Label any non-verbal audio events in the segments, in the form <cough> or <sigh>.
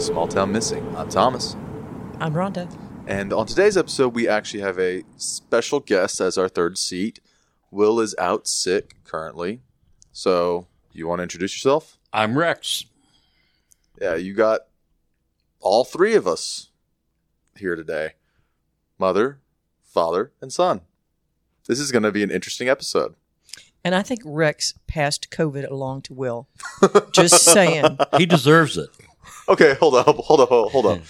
welcome back to Small Town Missing. I'm Thomas. I'm Rhonda. And on today's episode, we actually have a special guest as our third seat. Will is out sick currently. So, you want to introduce yourself? I'm Rex. Yeah, you got all three of us here today mother, father, and son. This is going to be an interesting episode. And I think Rex passed COVID along to Will. Just saying. <laughs> He deserves it. Okay, hold up, hold up, hold up.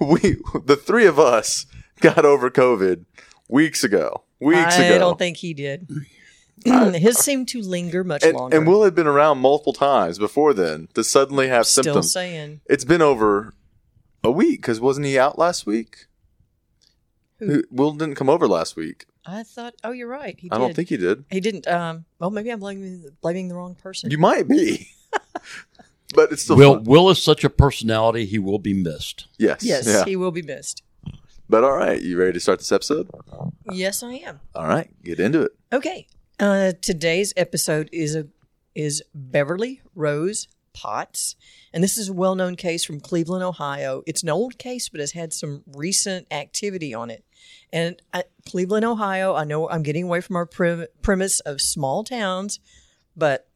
we, the three of us, got over COVID weeks ago. Weeks I ago. I don't think he did. <clears throat> His seemed to linger much and, longer. and Will had been around multiple times before then to suddenly have Still symptoms. saying. It's been over a week because wasn't he out last week? Who? Will didn't come over last week. I thought, oh, you're right. He I did. don't think he did. he didn't. Um, well, maybe I'm blaming, blaming the wrong person. You might be, <laughs> but it's still Will fun. Will is such a personality; he will be missed. Yes, yes, yeah. he will be missed. But all right, you ready to start this episode? Yes, I am. All right, get into it. Okay. Uh, today's episode is a is Beverly Rose Potts, and this is a well known case from Cleveland, Ohio. It's an old case, but has had some recent activity on it. And uh, Cleveland, Ohio, I know I'm getting away from our prim- premise of small towns, but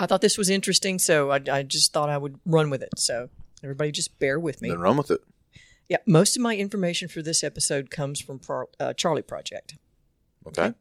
I thought this was interesting, so I, I just thought I would run with it. So everybody, just bear with me. Then run with it. Yeah, most of my information for this episode comes from Pro- uh, Charley Project. Okay.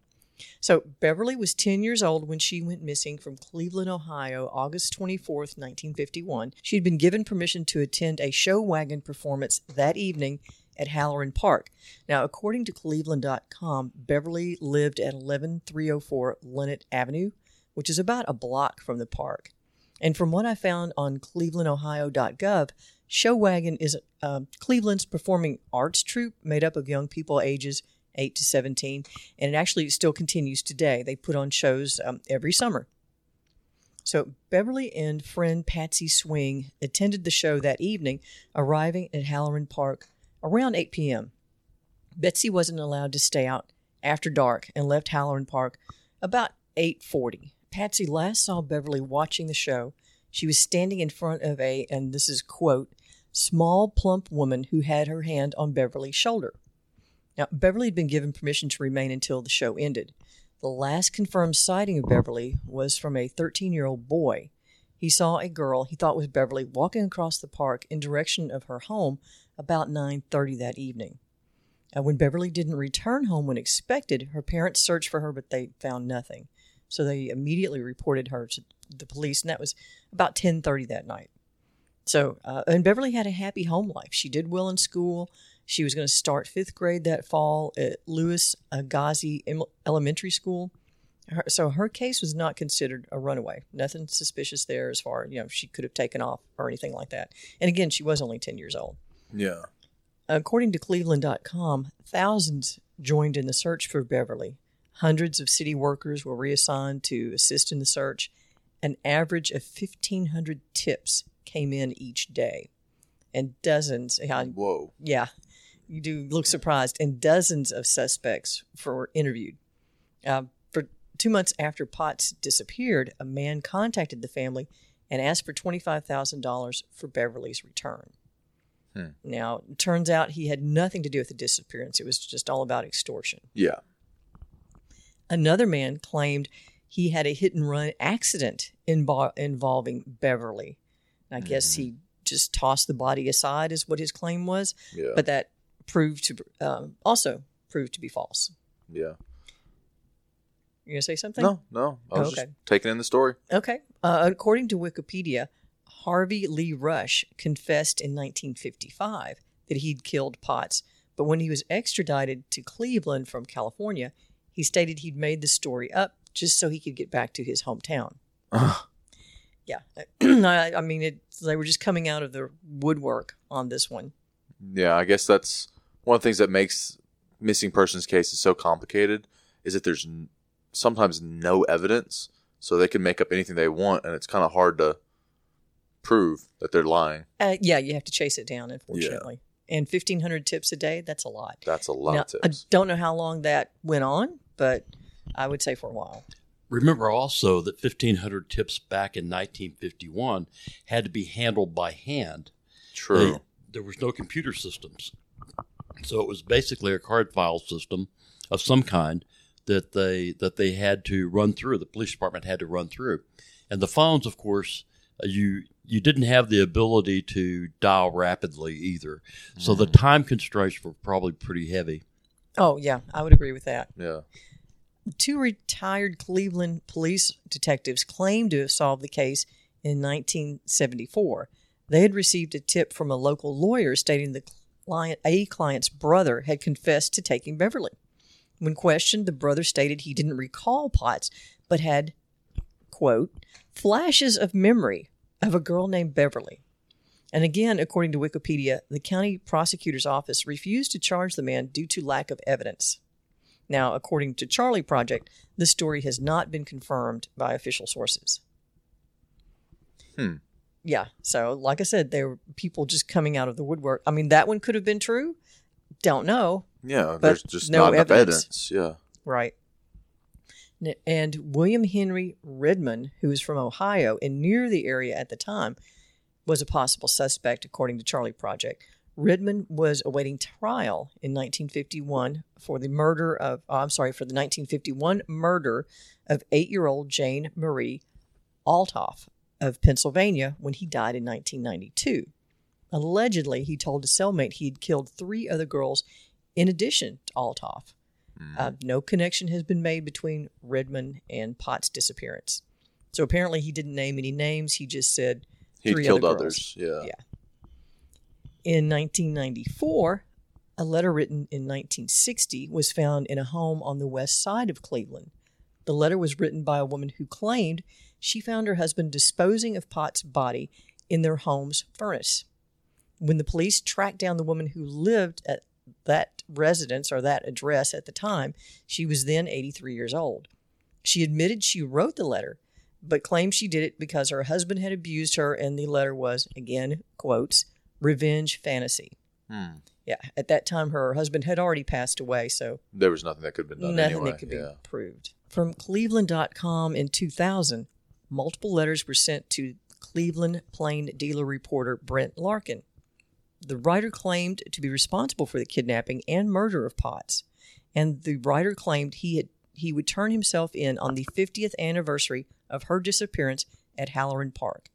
So Beverly was 10 years old when she went missing from Cleveland, Ohio, August 24th, 1951. She had been given permission to attend a Showagon performance that evening at Halloran Park. Now, according to Cleveland.com, Beverly lived at 11304 Linnet Avenue, which is about a block from the park. And from what I found on clevelandohio.gov, Showagon is um, Cleveland's performing arts troupe made up of young people ages 8 to 17, and it actually still continues today. They put on shows um, every summer. So Beverly and friend Patsy Swing attended the show that evening, arriving at Halloran Park around 8 p.m. Betsy wasn't allowed to stay out after dark and left Halloran Park about 8:40. Patsy last saw Beverly watching the show. She was standing in front of a, and this is quote, small plump woman who had her hand on Beverly's shoulder. Now, Beverly had been given permission to remain until the show ended. The last confirmed sighting of Beverly was from a 13 year old boy. He saw a girl he thought was Beverly walking across the park in direction of her home about 9:30 that evening. Uh, when Beverly didn't return home when expected, her parents searched for her, but they found nothing. So they immediately reported her to the police, and that was about 10:30 that night. So, uh, and Beverly had a happy home life. She did well in school. She was going to start fifth grade that fall at Louis Agassiz Elementary School. Her, so her case was not considered a runaway. Nothing suspicious there as far you know she could have taken off or anything like that. And again, she was only 10 years old. Yeah. According to Cleveland.com, thousands joined in the search for Beverly. Hundreds of city workers were reassigned to assist in the search. An average of 1,500 tips came in each day. And dozens, Whoa. yeah, you do look surprised, and dozens of suspects were interviewed. Uh, for two months after Potts disappeared, a man contacted the family and asked for $25,000 for Beverly's return. Hmm. Now, it turns out he had nothing to do with the disappearance. It was just all about extortion. Yeah. Another man claimed he had a hit and run accident invo- involving Beverly. I guess he just tossed the body aside, is what his claim was, Yeah. but that proved to um, also proved to be false. yeah. You gonna say something? No, no. I was Okay. just taking in the story. Okay. Uh, according to Wikipedia, Harvey Lee Rush confessed in 1955 that he'd killed Potts, but when he was extradited to Cleveland from California, he stated he'd made the story up just so he could get back to his hometown. Yeah, <clears throat> I, I mean, it, they were just coming out of the woodwork on this one. Yeah, I guess that's one of the things that makes missing persons cases so complicated is that there's n- sometimes no evidence, so they can make up anything they want, and it's kind of hard to prove that they're lying. Uh, yeah, you have to chase it down, unfortunately. And 1,500 tips a day—that's a lot. That's a lot Now, of I don't know how long that went on, but I would say for a while. Remember also that 1,500 tips back in 1951 had to be handled by hand. True. They- there was no computer systems. So it was basically a card file system of some kind that they that they had to run through. The police department had to run through, and the phones, of course, uh, you you didn't have the ability to dial rapidly either. So the mm. time constraints were probably pretty heavy. Oh, yeah, I would agree with that. yeah. Two retired Cleveland police detectives claimed to have solved the case in 1974. They had received a tip from a local lawyer stating the client, a client's brother had confessed to taking Beverly. When questioned, the brother stated he didn't recall Potts, but had, quote, flashes of memory of a girl named Beverly. And again, according to Wikipedia, the county prosecutor's office refused to charge the man due to lack of evidence. Now, according to Charley Project, the story has not been confirmed by official sources. Hmm. Yeah. So, like I said, there were people just coming out of the woodwork. I mean, that one could have been true. Don't know. Yeah. There's just no not enough evidence. evidence. Yeah. Right. And William Henry Redmond, who was from Ohio and near the area at the time, was a possible suspect, according to Charley Project. Redmond was awaiting trial in 1951 for the murder of, oh, I'm sorry, for the 1951 murder of eight year old Jane Marie Althoff of Pennsylvania when he died in 1992. Allegedly, he told a cellmate he had killed three other girls in addition to Althoff. Uh, no connection has been made between Redmond and Potts' disappearance. So apparently, he didn't name any names. He just said He killed other others. Yeah. Yeah. In 1994, a letter written in 1960 was found in a home on the west side of Cleveland. The letter was written by a woman who claimed she found her husband disposing of Potts' body in their home's furnace. When the police tracked down the woman who lived at that residence or that address at the time, she was then 83 years old. She admitted she wrote the letter, but claimed she did it because her husband had abused her, and the letter was, again, quotes, revenge fantasy. Hmm. Yeah, at that time, her husband had already passed away, so There was nothing that could have been done nothing anyway. that could yeah. be proved. From Cleveland.com in 2000, multiple letters were sent to Cleveland Plain dealer reporter Brent Larkin. The writer claimed to be responsible for the kidnapping and murder of Potts, and the writer claimed he had he would turn himself in on the 50th anniversary of her disappearance at Halloran Park.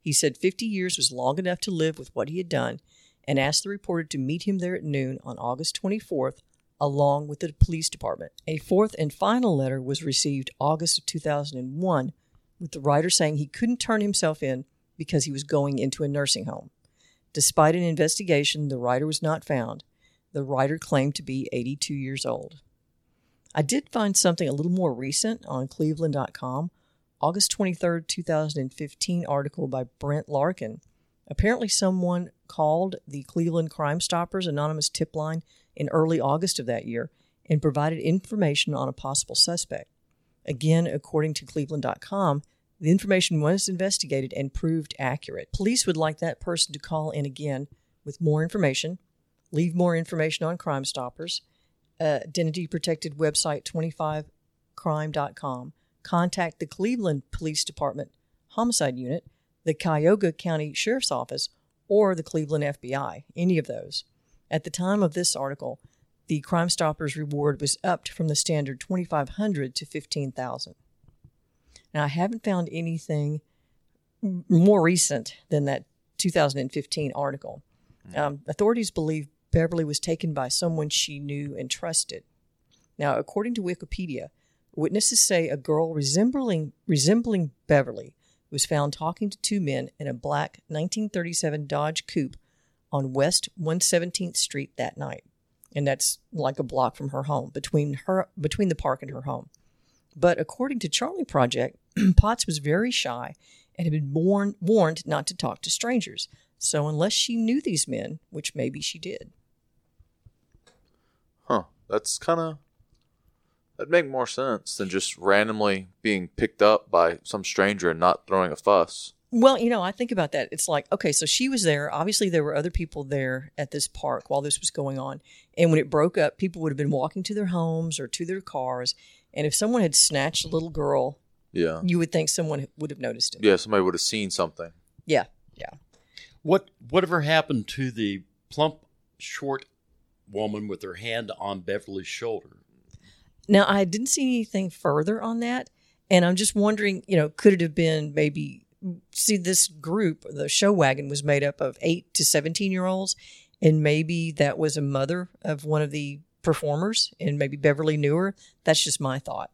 He said 50 years was long enough to live with what he had done and asked the reporter to meet him there at noon on August 24th along with the police department. A fourth and final letter was received August of 2001 with the writer saying he couldn't turn himself in because he was going into a nursing home. Despite an investigation, the writer was not found. The writer claimed to be 82 years old. I did find something a little more recent on cleveland.com. August 23, 2015 article by Brent Larkin. Apparently, someone called the Cleveland Crime Stoppers anonymous tip line in early August of that year and provided information on a possible suspect. Again, according to Cleveland.com, the information was investigated and proved accurate. Police would like that person to call in again with more information, leave more information on Crime Stoppers, uh, identity protected website 25crime.com, contact the Cleveland Police Department Homicide Unit, the Cuyahoga County Sheriff's Office, or the Cleveland FBI, any of those. At the time of this article, the Crime Stoppers reward was upped from the standard 2500 to 15000 Now, I haven't found anything more recent than that 2015 article. Um, authorities believe Beverly was taken by someone she knew and trusted. Now, according to Wikipedia, witnesses say a girl resembling resembling Beverly was found talking to two men in a black 1937 Dodge Coupe on West 117th Street that night, and that's like a block from her home, between her between the park and her home. But according to Charley Project, <clears throat> Potts was very shy and had been warned warned not to talk to strangers. So unless she knew these men, which maybe she did, Huh. That's kind of that'd make more sense than just randomly being picked up by some stranger and not throwing a fuss. Well, you know, I think about that. It's like, okay, so she was there. Obviously, there were other people there at this park while this was going on. And when it broke up, people would have been walking to their homes or to their cars. And if someone had snatched a little girl, Yeah. you would think someone would have noticed it. Yeah, somebody would have seen something. Yeah. Yeah. What whatever happened to the plump, short woman with her hand on Beverly's shoulder? Now, I didn't see anything further on that. And I'm just wondering, you know, could it have been maybe, see, this group, the Showagon was made up of eight to 17 year olds. And maybe that was a mother of one of the performers, and maybe Beverly knew her. That's just my thought.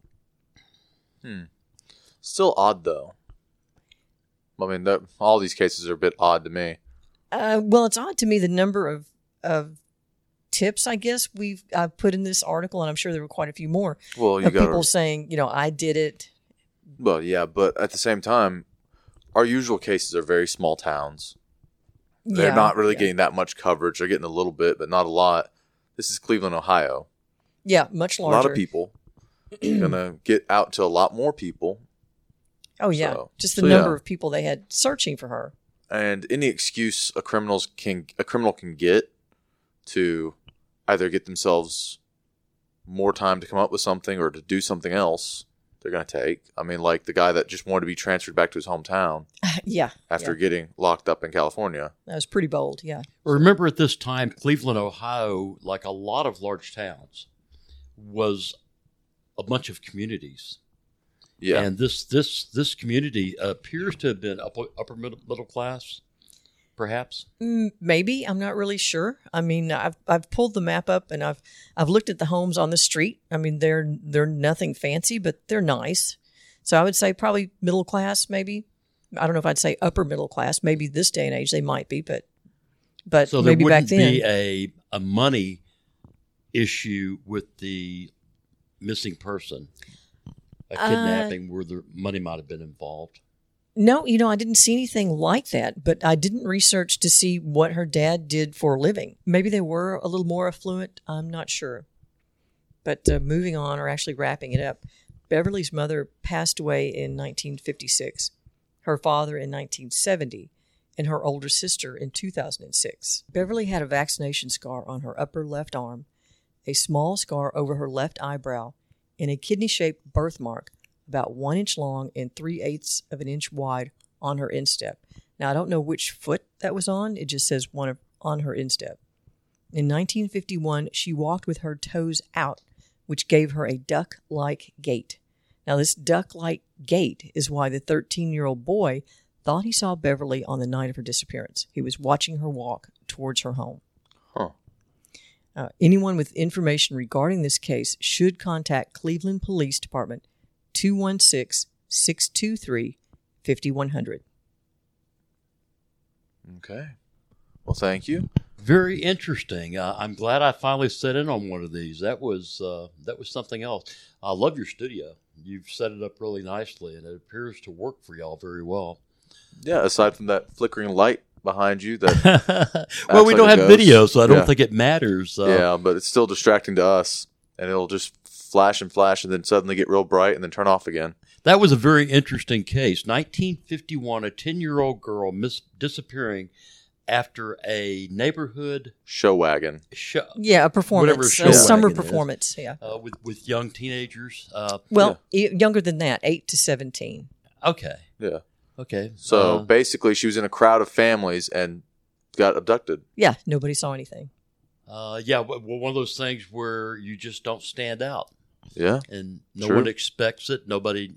Still odd though. I mean, that, all these cases are a bit odd to me. Uh, well, it's odd to me the number of, of tips, I guess, we've I've put in this article, and I'm sure there were quite a few more Well, you got people saying, you know, I did it. Well, yeah, but at the same time, our usual cases are very small towns. They're Yeah, not really yeah. getting that much coverage. They're getting a little bit, but not a lot. This is Cleveland, Ohio. Yeah, much larger. A lot of people <clears throat> gonna get out to a lot more people, Oh yeah, So- just the so, number yeah. of people they had searching for her. and any excuse a criminals can a criminal can get to either get themselves more time to come up with something or to do something else, they're gonna take. I mean, like the guy that just wanted to be transferred back to his hometown <laughs> yeah, after yeah. getting locked up in California. that was pretty bold. Yeah, Remember at this time, Cleveland, Ohio, like a lot of large towns, was a bunch of communities. Yeah. And this this this community appears to have been upper, upper middle, middle class, perhaps. Maybe I'm not really sure. I mean, I've I've pulled the map up and I've I've looked at the homes on the street. I mean, they're they're nothing fancy, but they're nice. So I would say probably middle class, maybe. I don't know if I'd say upper middle class. Maybe this day and age they might be, but but So there maybe back wouldn't then. be a a money issue with the missing person, a Uh, kidnapping where the money might have been involved. No, you know, I didn't see anything like that, but I didn't research to see what her dad did for a living. Maybe they were a little more affluent. I'm not sure. But uh, moving on, or actually wrapping it up, Beverly's mother passed away in 1956, her father in 1970, and her older sister in 2006. Beverly had a vaccination scar on her upper left arm, a small scar over her left eyebrow, and a kidney shaped birthmark about one inch long and three eighths of an inch wide on her instep. Now, I don't know which foot that was on, it just says one of, on her instep. In 1951, she walked with her toes out, which gave her a duck like gait. Now, this duck like gait is why the 13 year old boy thought he saw Beverly on the night of her disappearance. He was watching her walk towards her home. Huh. Uh, anyone with information regarding this case should contact Cleveland Police Department 216 623 5100. Okay. Well, thank you. Very interesting. Uh, I'm glad I finally set in on one of these. That was uh, that was something else. I love your studio. You've set it up really nicely, and it appears to work for y'all very well. Yeah. Aside from that flickering light behind you, that <laughs> well, we like don't a have ghost. video, so I don't Yeah. think it matters. Uh, yeah, but it's still distracting to us, and it'll just flash and flash, and then suddenly get real bright, and then turn off again. That was a very interesting case. 1951, a 10 year old girl mis- disappearing after a neighborhood Showagon. show Yeah, a performance, show a summer wagon is. performance. Yeah. uh, with, with young teenagers. Uh, Well, y- younger than that, 8 to 17. okay. Yeah. Okay. So Uh, basically, she was in a crowd of families and got abducted. Yeah, nobody saw anything. uh, yeah, well, one of those things where you just don't stand out. Yeah. and no one expects it. Nobody,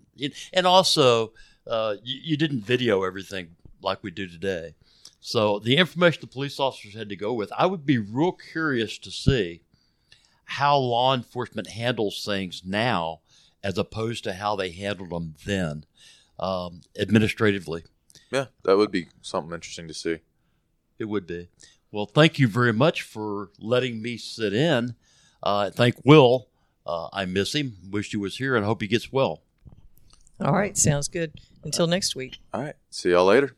and also uh, you, you didn't video everything like we do today. So the information the police officers had to go with, I would be real curious to see how law enforcement handles things now as opposed to how they handled them then, um, administratively. Yeah. That would be something interesting to see. It would be. Well, thank you very much for letting me sit in. Uh, thank Will. Uh, I miss him. Wish he was here and hope he gets well. All right, sounds good. Until next week. All right. See y'all later.